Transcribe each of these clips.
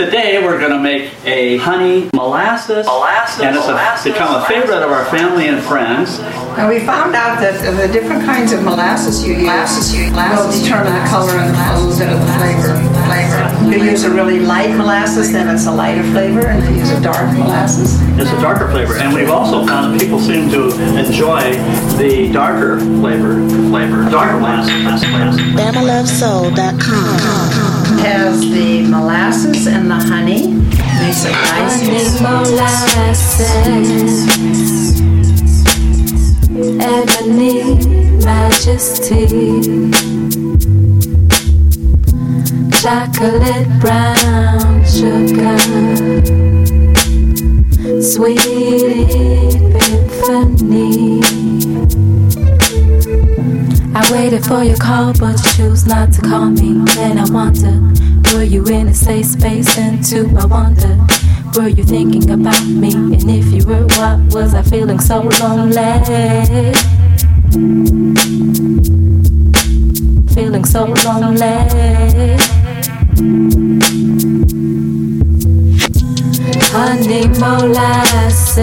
Today we're going to make a honey molasses, Molasses, and it's a, molasses, become a favorite of our family and friends. And we found out that the different kinds of molasses you use will determine the color and a little bit of the flavor. flavor. If you use a really light molasses, then it's a lighter flavor, and if you use a dark molasses, It's a darker flavor, and we've also found that people seem to enjoy the darker flavor, flavor, darker molasses. BamaLoveSoul.com. has the molasses and the honey. Makes it nice. Ebony majesty, chocolate brown sugar, sweet epiphany. I waited for your call, but you choose not to call me. Then I wonder, were you in a safe space? And two, I wonder, were you thinking about me? And if you were, what was I feeling so lonely? Feeling so lonely. Honey molasses,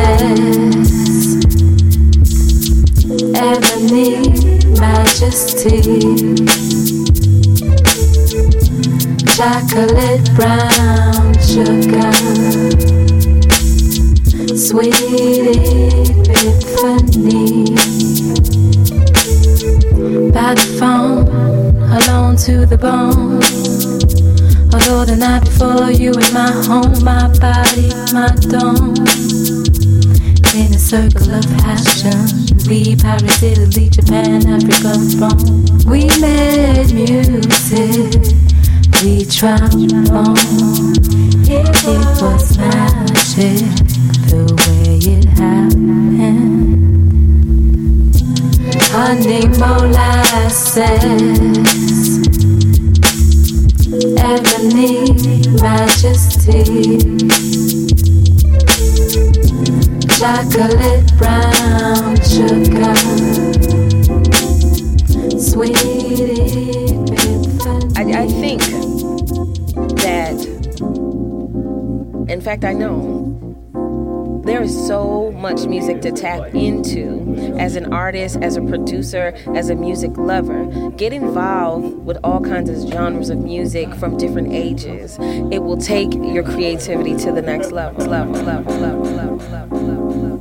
ebony majesty, chocolate brown sugar, sweet epiphany. By the phone, alone to the bone. Although the night before you in my home, my body, my dome. In a circle of passion, we Paris, Italy, Japan, Africa, Rome. We made music, trombone. It was magic, the way it happened. Honey molasses, ebony majesty, chocolate brown sugar, sweet epiphany. I, I think in fact, I know there is so much music to tap into as an artist, as a producer, as a music lover. Get involved with all kinds of genres of music from different ages. It will take your creativity to the next level. level, level, level, level, level, level.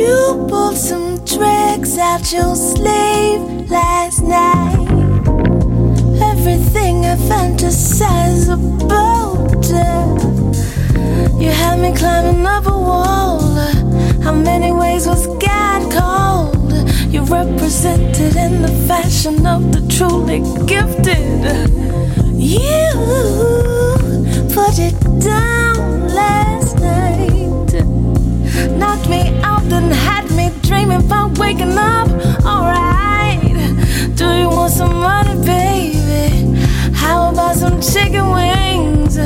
You pulled some tricks out your sleeve last night. Everything I fantasize about. You had me climbing up a wall. How many ways was God called? You represented in the fashion of the truly gifted. You put it down last night knocked me out and had me dreaming about waking up. Alright, do you want some money, baby? How about some chicken wings?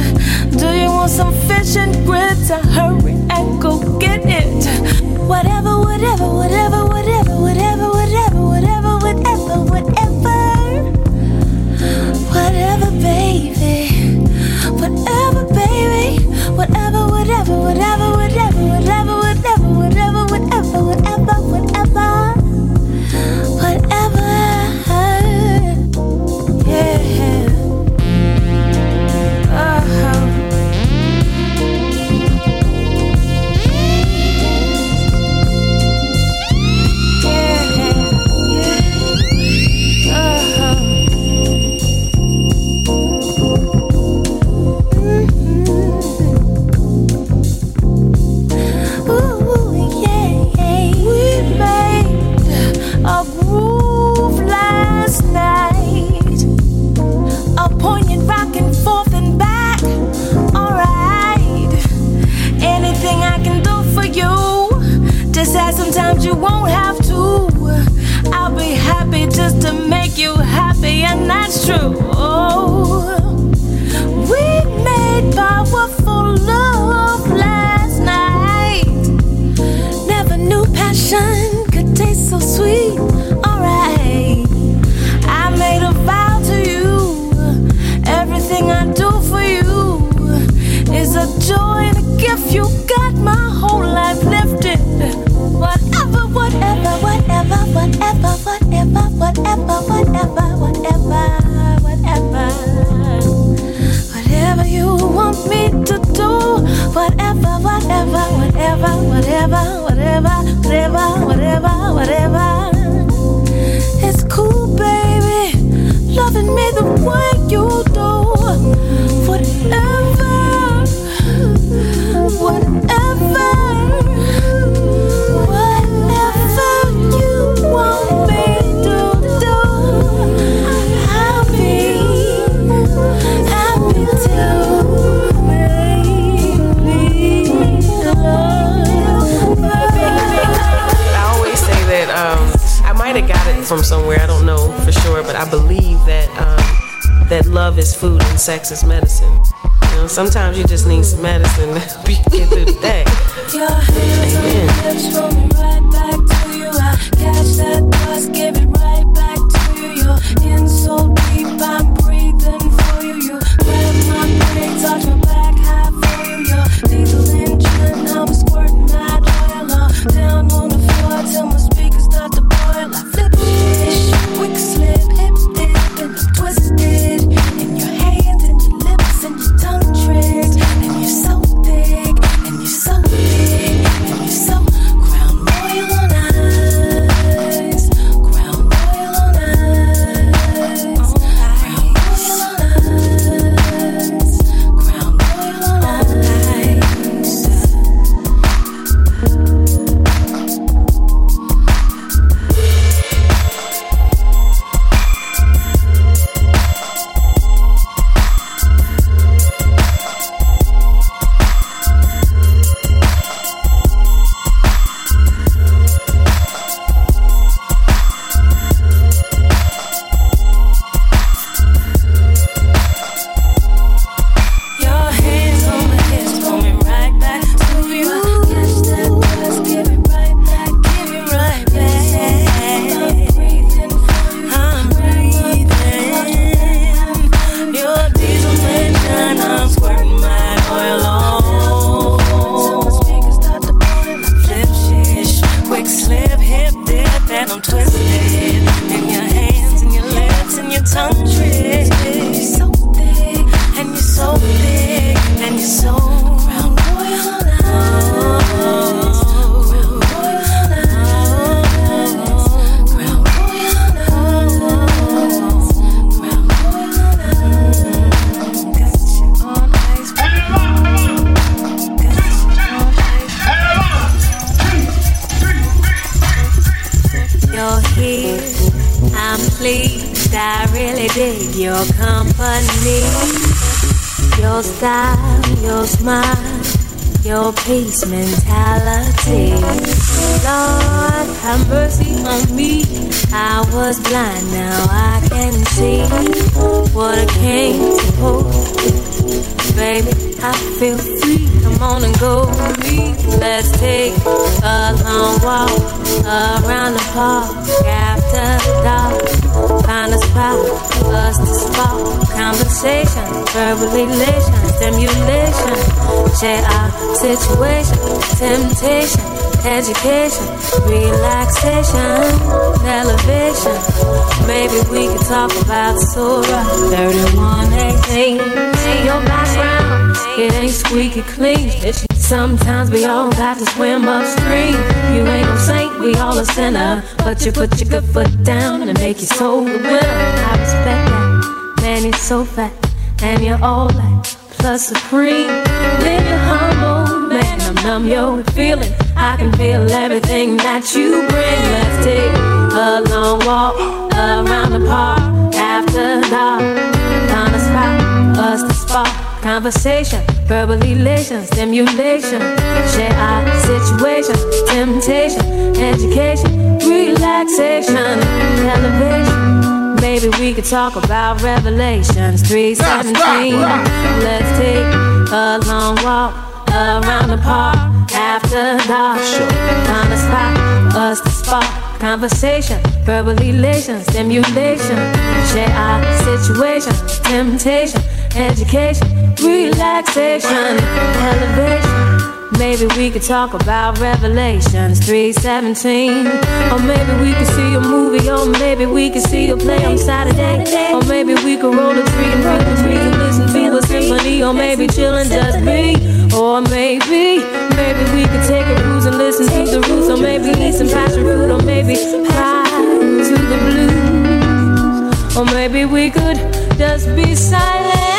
Do you want some fish and grits? I hurry and go get it. Whatever, whatever, whatever, is food and sex is medicine. You know, sometimes you just need some medicine to you get through the day. Amen. right back to you. I catch that buzz, give it right back to you. You're in so deep, I'm peace mentality. Lord, have mercy on me. I was blind, now I can see what I came to hold. Baby, I feel free. Come on and go with me. Let's take a long walk around the park after dark. Find a spot for us to spark conversation, verbal elation, stimulation. Share our situation, temptation, education, relaxation, elevation. Maybe we could talk about Surah 3118. Your background, it ain't squeaky clean. Sometimes we all got to swim upstream. You ain't no saint, we all a sinner. But you put your good foot down and make your soul the winner. I respect that. Man, you're so fat, and you're all that. Plus supreme. Then you're humble, man. I'm numb, yo, feeling. I can feel everything that you bring. Let's take a long walk around the park after dark. Find a spot, us to spark conversation, verbal elation, stimulation, share our situation, temptation, education, relaxation, elevation. Maybe we could talk about Revelations 317. Let's take a long walk around the park after dark. Find a spot us to spark conversation, verbal elation, stimulation, share our situation, temptation education, relaxation, elevation. Maybe we could talk about Revelations 317. Or maybe we could see a movie, or maybe we could see a play on Saturday. Or maybe we could roll a tree and feel the trees and listen to a symphony. Or maybe chillin' just me. Or maybe, maybe we could take a cruise and listen to the roots. Or maybe eat some passion fruit. Or maybe fly to the blues. Or maybe we could just be silent.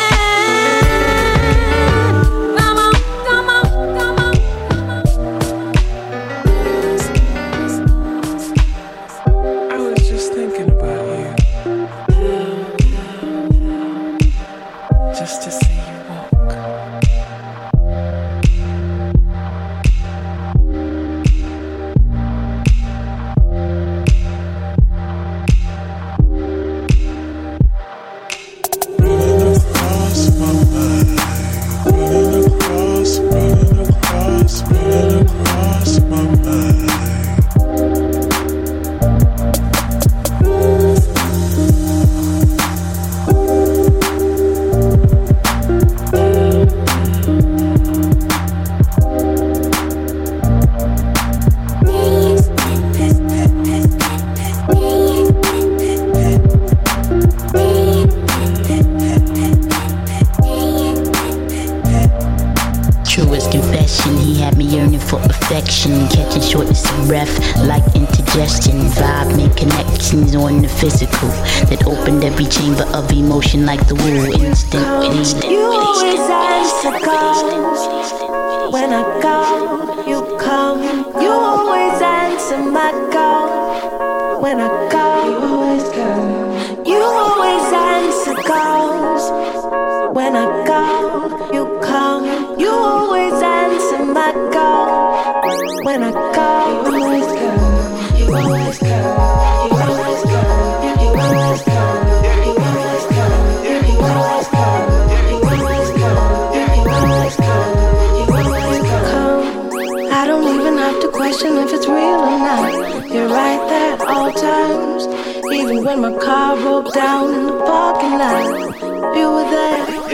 Yearning for affection, catching shortness of breath like indigestion. Vibe make connections on the physical that opened every chamber of emotion like the womb. Instant, instant, You always answer calls when I call. You come. You always answer my call when I call. You always come. You always answer calls when I when my car broke down in the parking lot, you were there.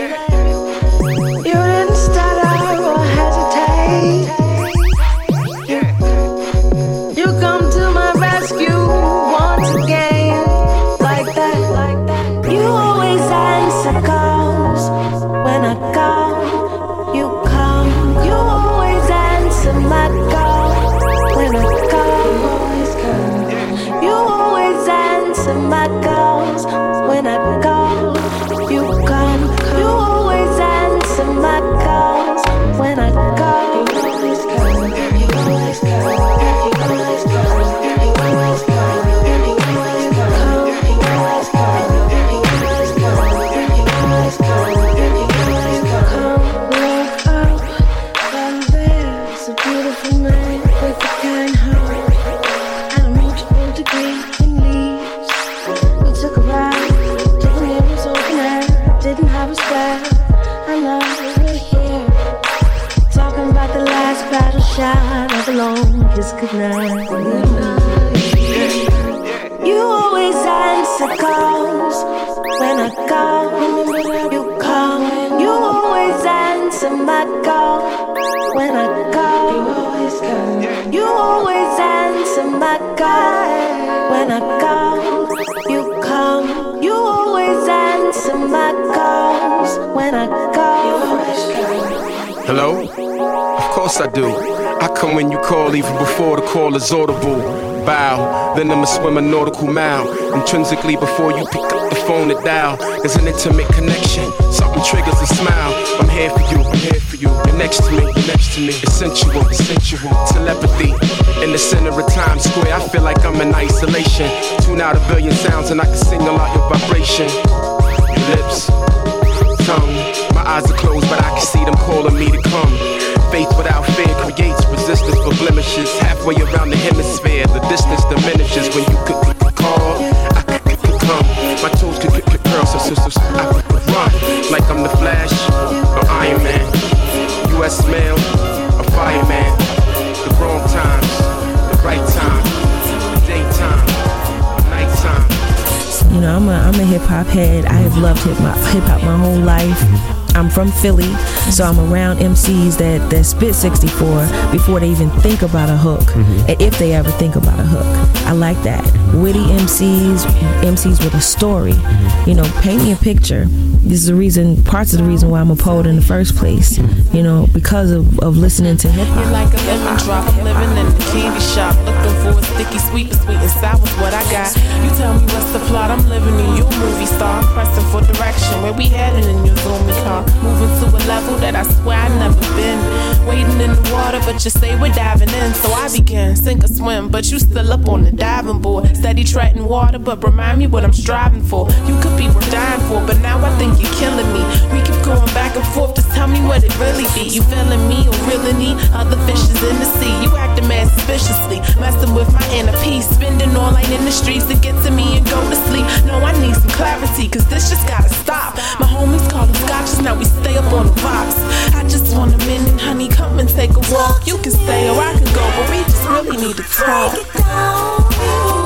I love we're here. Talking about the last battle shot of the longest goodnight. You always answer calls when I call. You call. You always answer my call when I Hello? Of course I do. I come when you call, even before the call is audible. Bow, then I'ma swim a nautical mile. Intrinsically, before you pick up the phone to dial, there's an intimate connection. Something triggers a smile. I'm here for you, I'm here for you. You're next to me, you're next to me. It's sensual, it's sensual. Telepathy. In the center of Times Square, I feel like I'm in isolation. Tune out a billion sounds and I can single out your vibration. Your lips, tongue. My eyes are closed, but I can see them calling me to come. Faith without fear creates resistance for blemishes. Halfway around the hemisphere, the distance diminishes when you could call. I could come. My toes could curl, so sisters, I could run like I'm the Flash or Iron Man. U.S. mail, a fireman. The wrong times, know, I'm a I'm a hip hop head. I have loved hip hop hip hop my whole life. Mm-hmm. I'm from Philly, so I'm around MCs that that spit 64 before they even think about a hook, mm-hmm. and if they ever think about a hook. I like that. Mm-hmm. Witty MCs, MCs with a story. You know, paint me a picture. This is the reason, parts of the reason why I'm a poet in the first place. You know, because of, of listening to hip hop. You're hop. like a lemon drop. I'm living in the candy shop. Looking for a sticky sweet, but sweet and sour's what I got. You tell me what's the the but you say we're diving in. So I begin, sink or swim, but you still up on the diving board. Steady treading water, but remind me what I'm striving for. You could be worth dying for, but now I think you're killing me. We keep going back and forth, just tell me what it really be. You feeling me or really need other fishes in the sea? You acting mad suspiciously, messing with my inner peace. Spending all night in the streets to get to me and go to sleep. No, I need some clarity, cause this just gotta stop. My homies calling scotches, now we stay up on the. I just want a minute, honey, come and take a walk. You can stay or I can go, but we just really need to talk.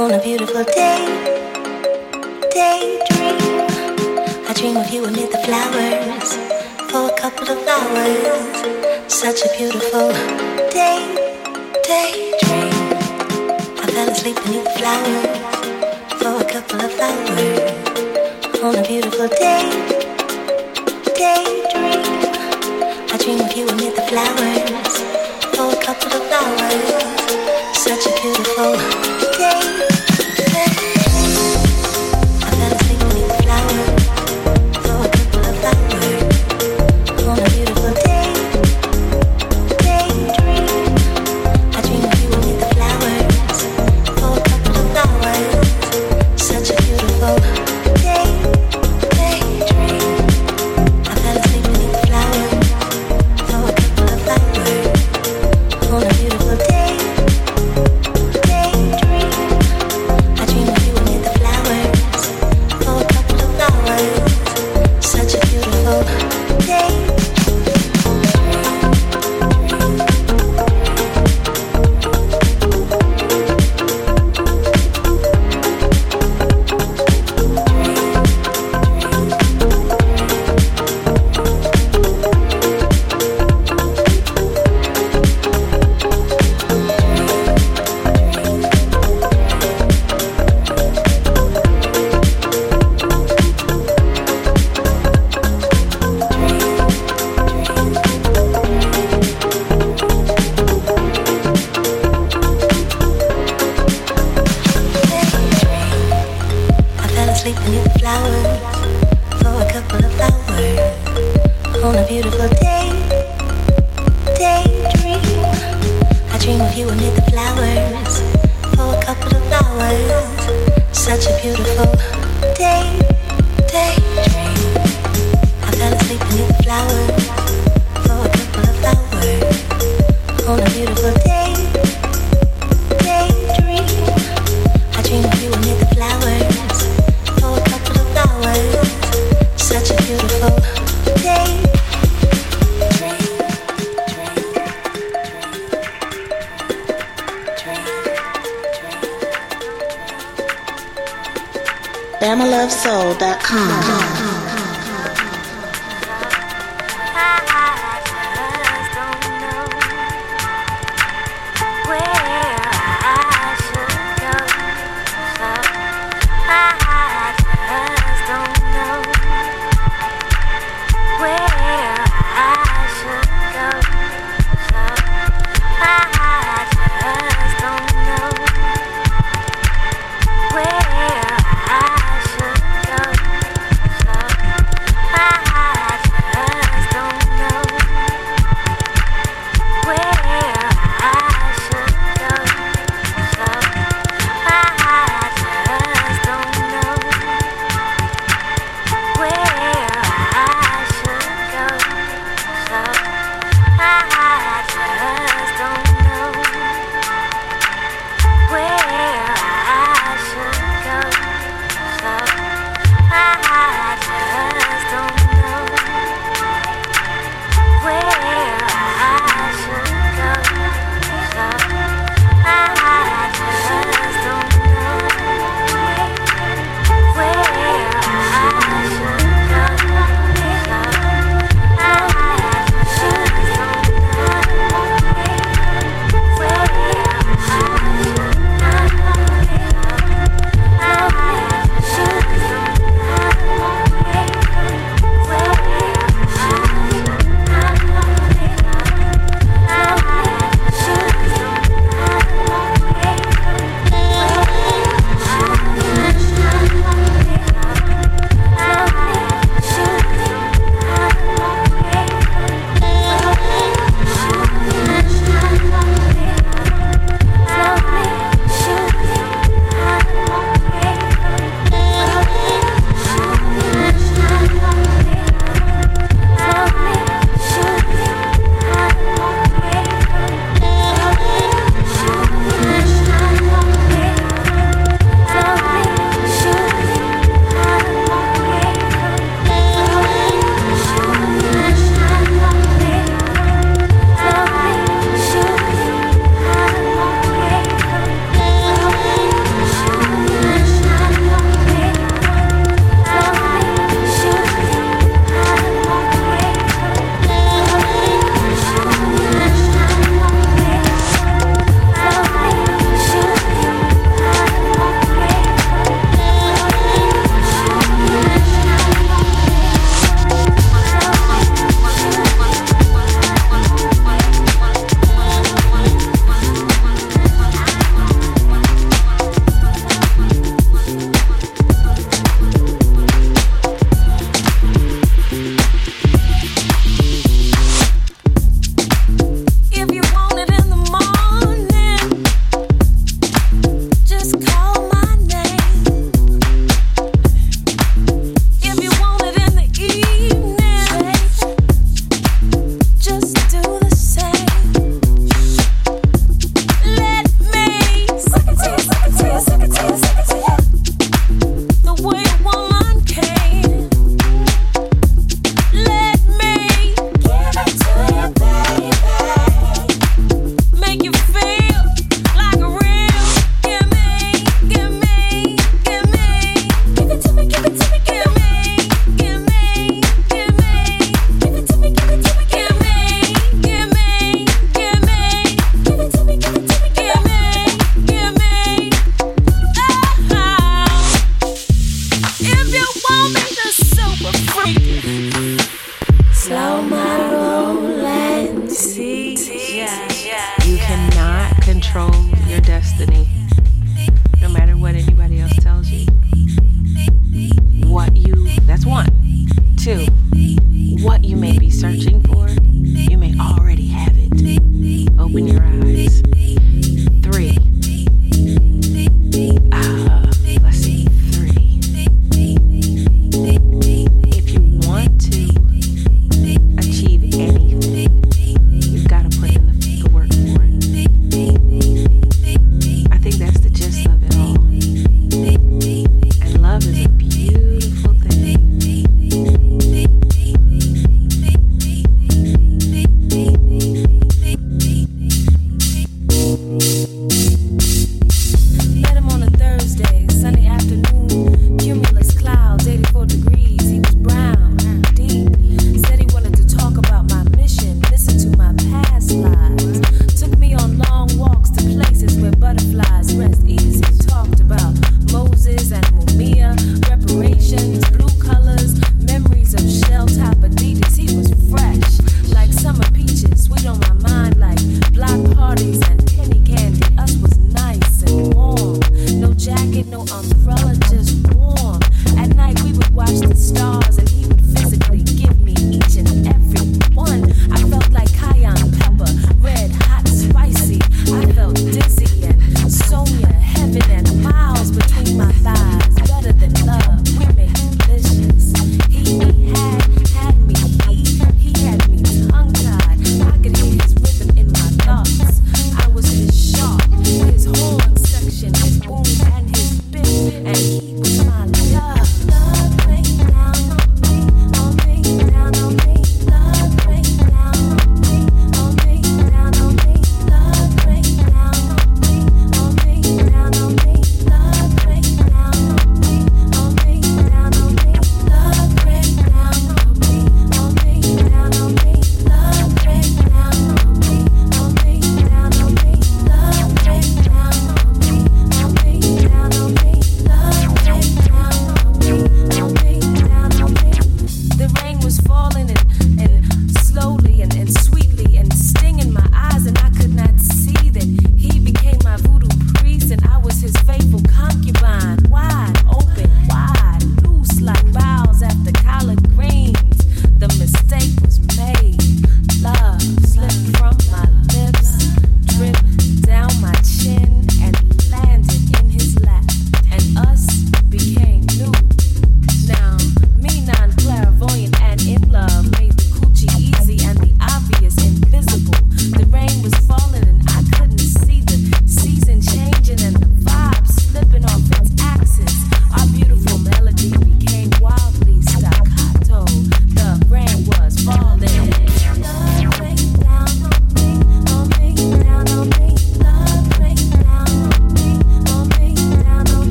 on a beautiful day, daydream. I dream of you amid the flowers for a couple of hours. Such a beautiful day, daydream. I fell asleep beneath the flowers for a couple of hours on a beautiful day, daydream. I dream of you amid the flowers for a couple of hours. Such a beautiful. love you amid the flowers for a couple of hours. Such a beautiful day, daydream. I fell asleep beneath the flowers for a couple of hours on a beautiful day. lovesoul.com.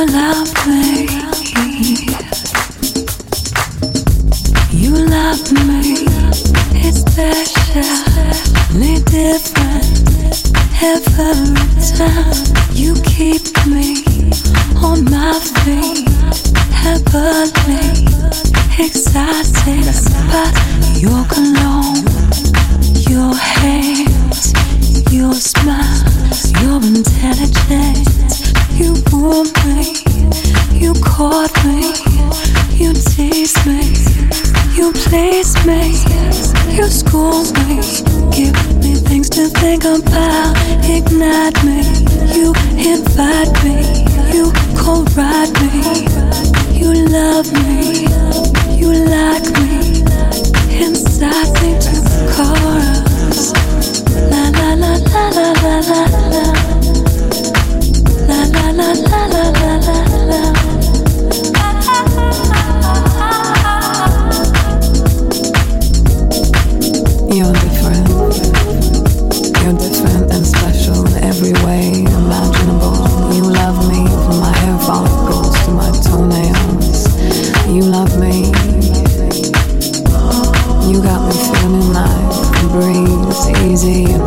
were lovely. You love me. It's specially different every time. You keep me on my feet, heavenly, but you're. you schools me give me things to think about ignite me you invite me you cold ride me you love me you like me inside me to the chorus la la la la la la la la la la la la la la You.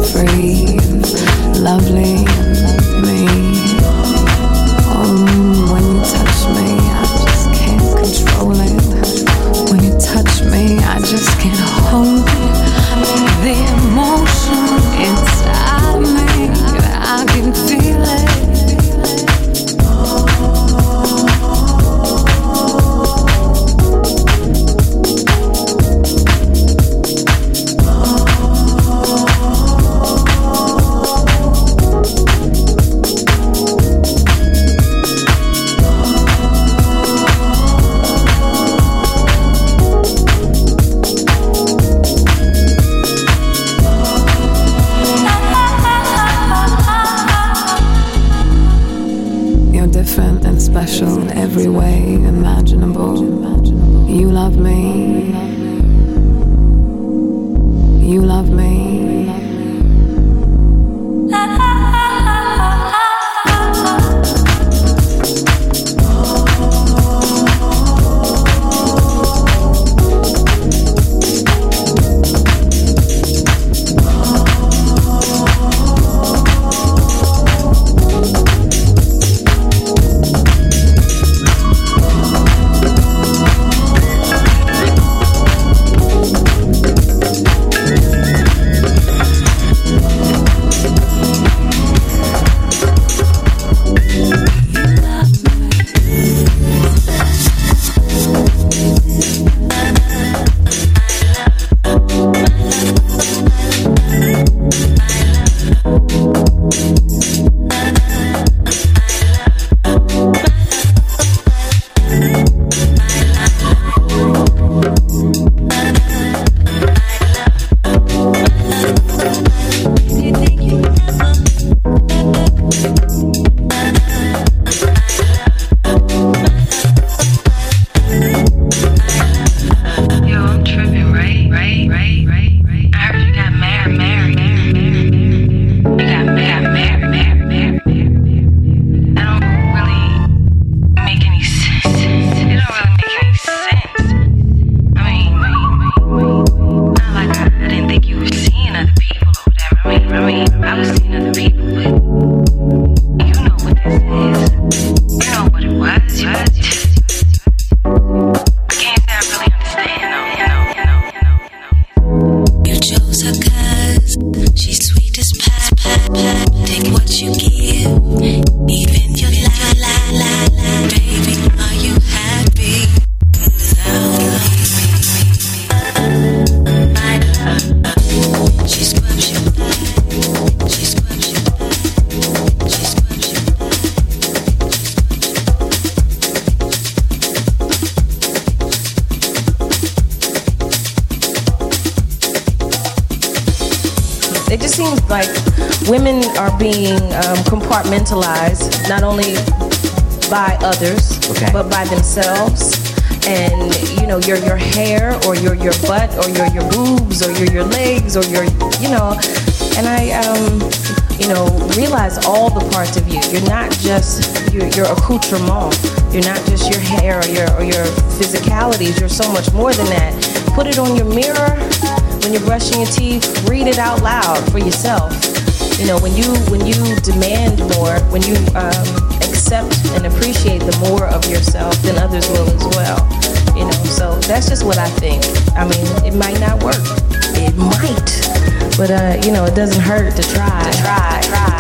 Compartmentalize not only by others okay. but by themselves. And you know your your hair or your your butt or your your boobs or your your legs or your you know and i um you know realize all the parts of you. You're not just your your accoutrement. You're not just your hair or your or your physicalities. You're so much more than that. Put it on your mirror. When you're brushing your teeth read it out loud for yourself you know when you when you demand more when you um, accept and appreciate the more of yourself then others will as well you know. So that's just what i think. I mean it might not work. It might. But uh, you know it doesn't hurt to try. To try try.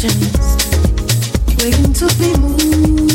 questions waiting to be moved.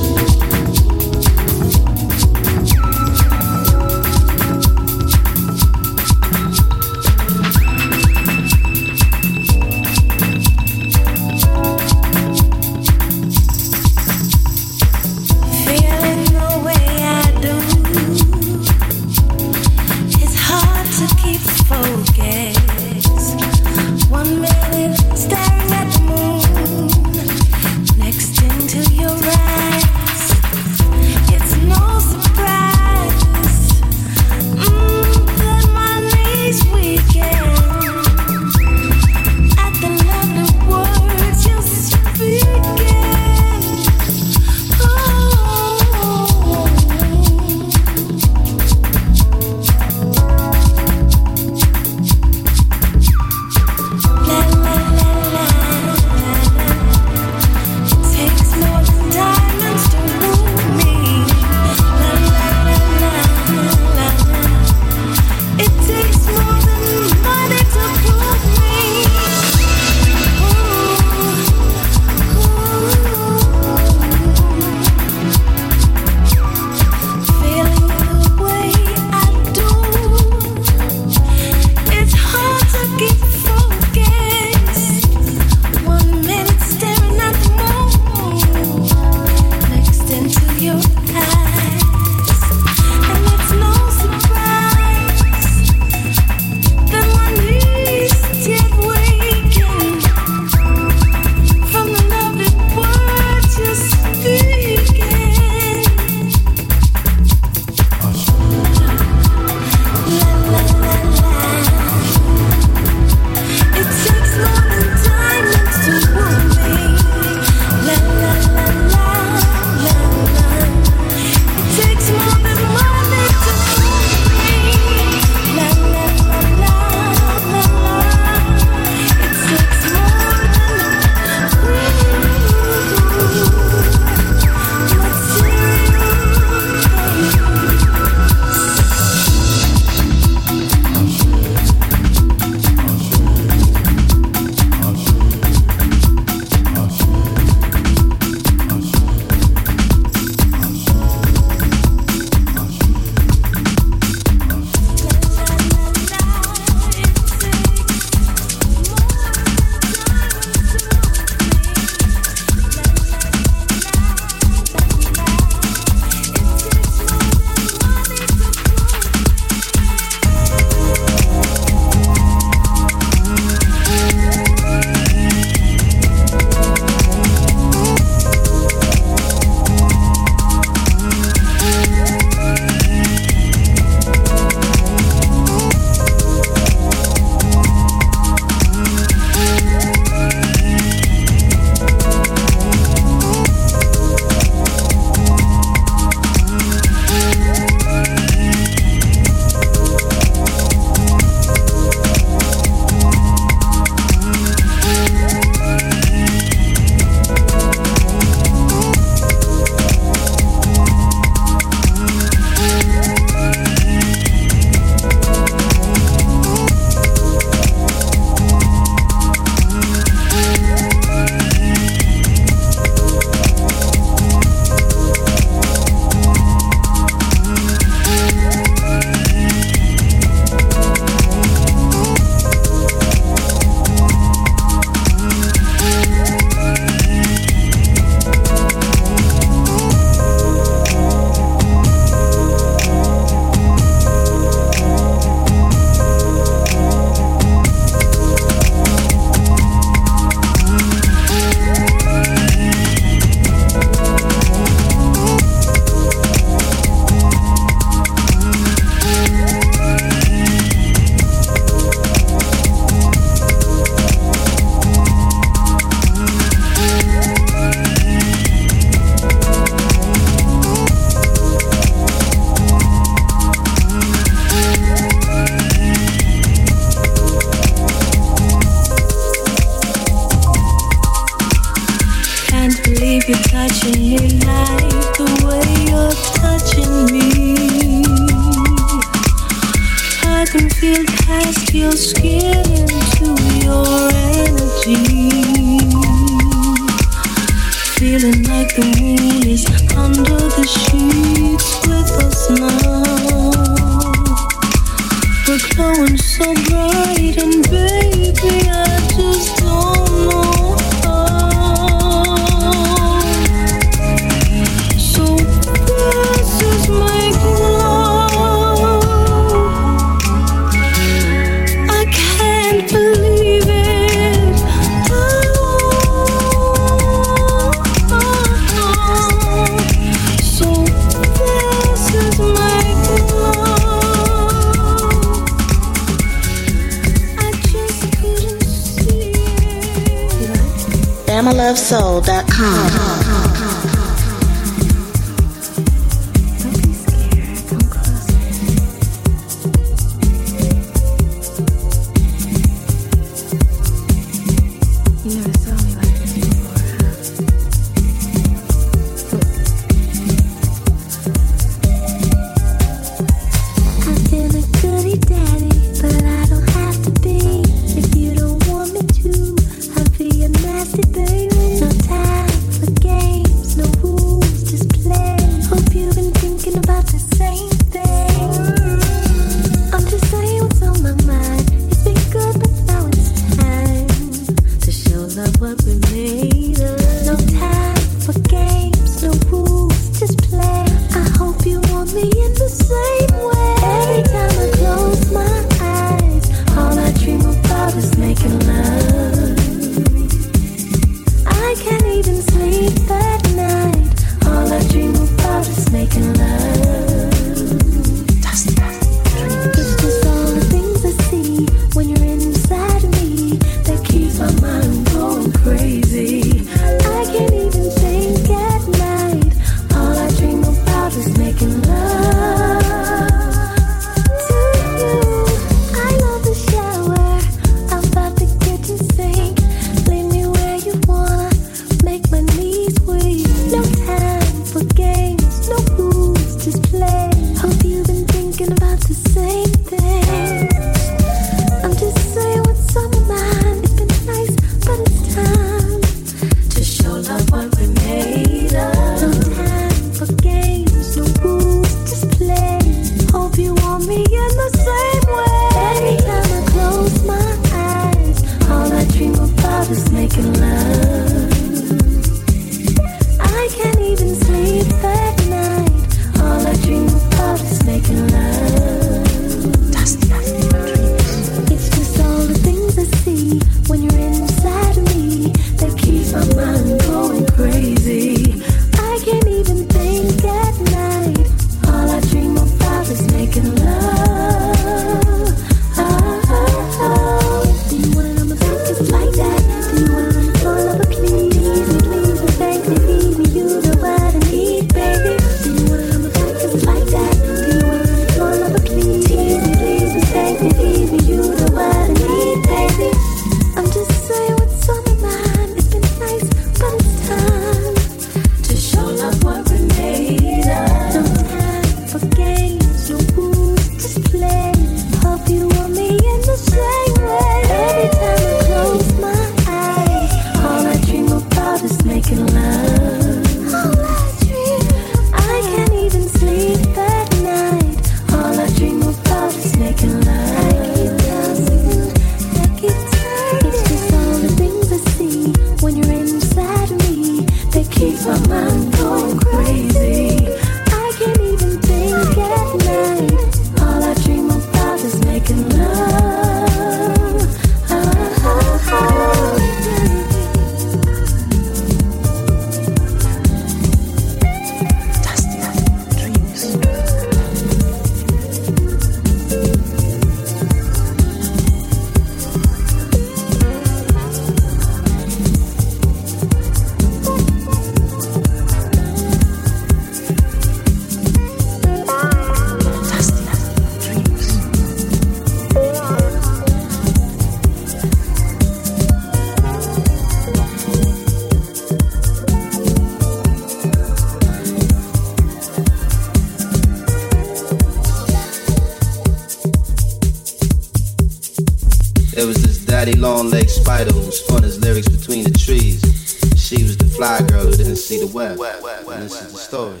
Fly girl who didn't see the web. This is the story.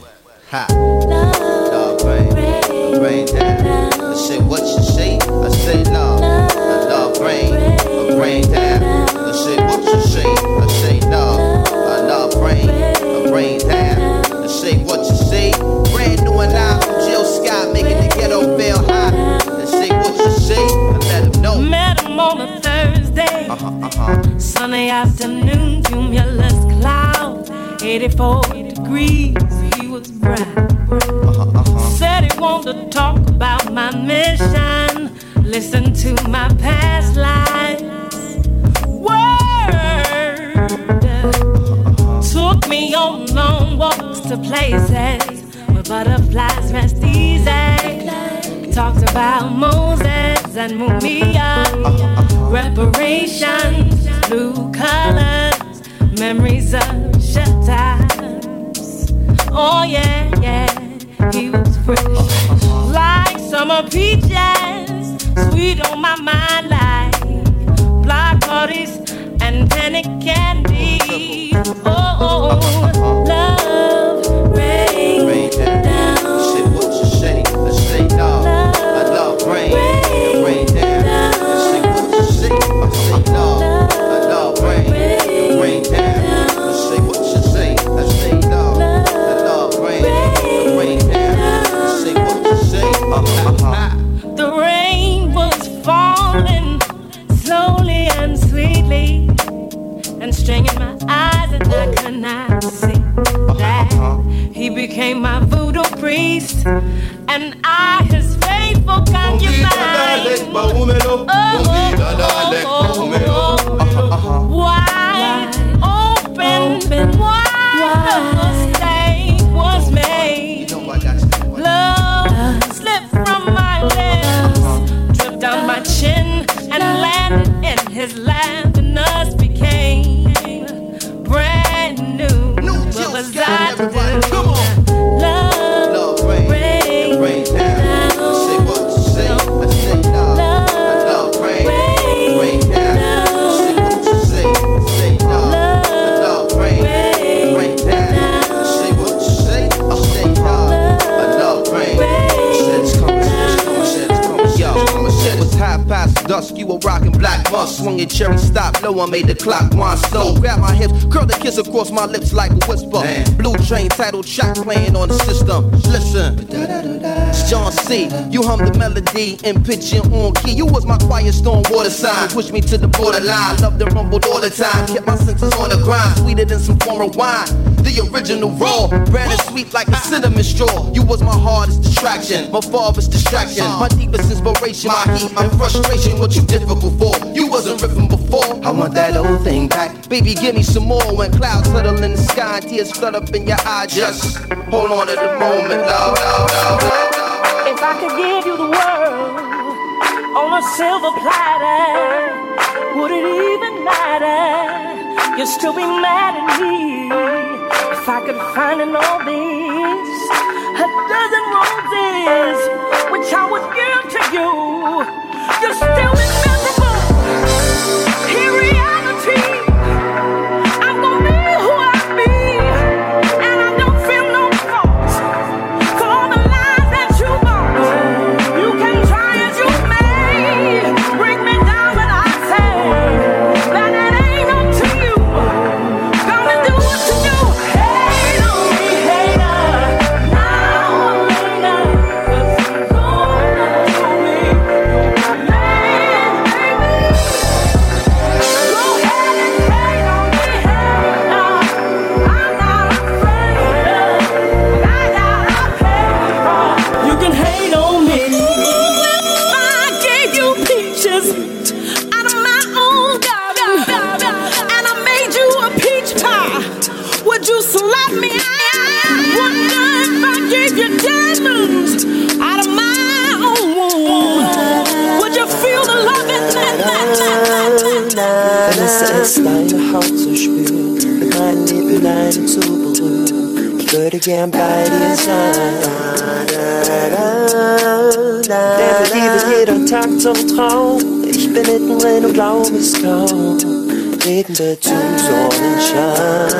Ha! Love rain, rain down. I said, what you say? I said, love. I love rain, a rain down. I said, what you say? I say, love. I love rain, a rain down. I say, what you say? Brand new and out from Jill Scott, making the ghetto feel high. I say, what you say? I let him know. Met him on a Thursday. Uh-huh, uh-huh. Sunny afternoon, 84 degrees, he was bright. Said he wanted to talk about my mission, listen to my past lives. Word took me on long walks to places where butterflies rest easy. Talked about Moses and Mumia, reparations, blue colors, memories of times. Oh yeah, yeah, he was fresh, like summer peaches, sweet on my mind like block parties and candy. Oh, oh, oh. Titled track playing on the system. Listen, it's John C. You hum the melody and pitch it on key. You was my quiet storm water sign. Push me to the borderline. Loved the rumbled all the time. Kept my senses on the grind. Sweeter than some foreign wine. The original raw. Brand and sweet like a cinnamon straw. You was my hardest distraction. My father's distraction. My deepest inspiration. My heat my frustration. What you difficult for? You wasn't ripping before. I want that old thing back. Baby, give me some more. When clouds settle in the sky tears flood up in your eyes. Just hold on to the moment, love, love, love, love. If I could give you the world on a silver platter, would it even matter? You'd still be mad at me. If I could find in all this a dozen roses, which I would give to you, you're still Ein Zurück würde gern bei dir sein. Denn Liebe jeden Tag zum Traum. Ich bin mittendrin und glaub es kaum. wir zum Sonnenschein.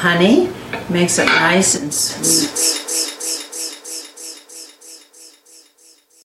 Honey, makes it nice and sweet.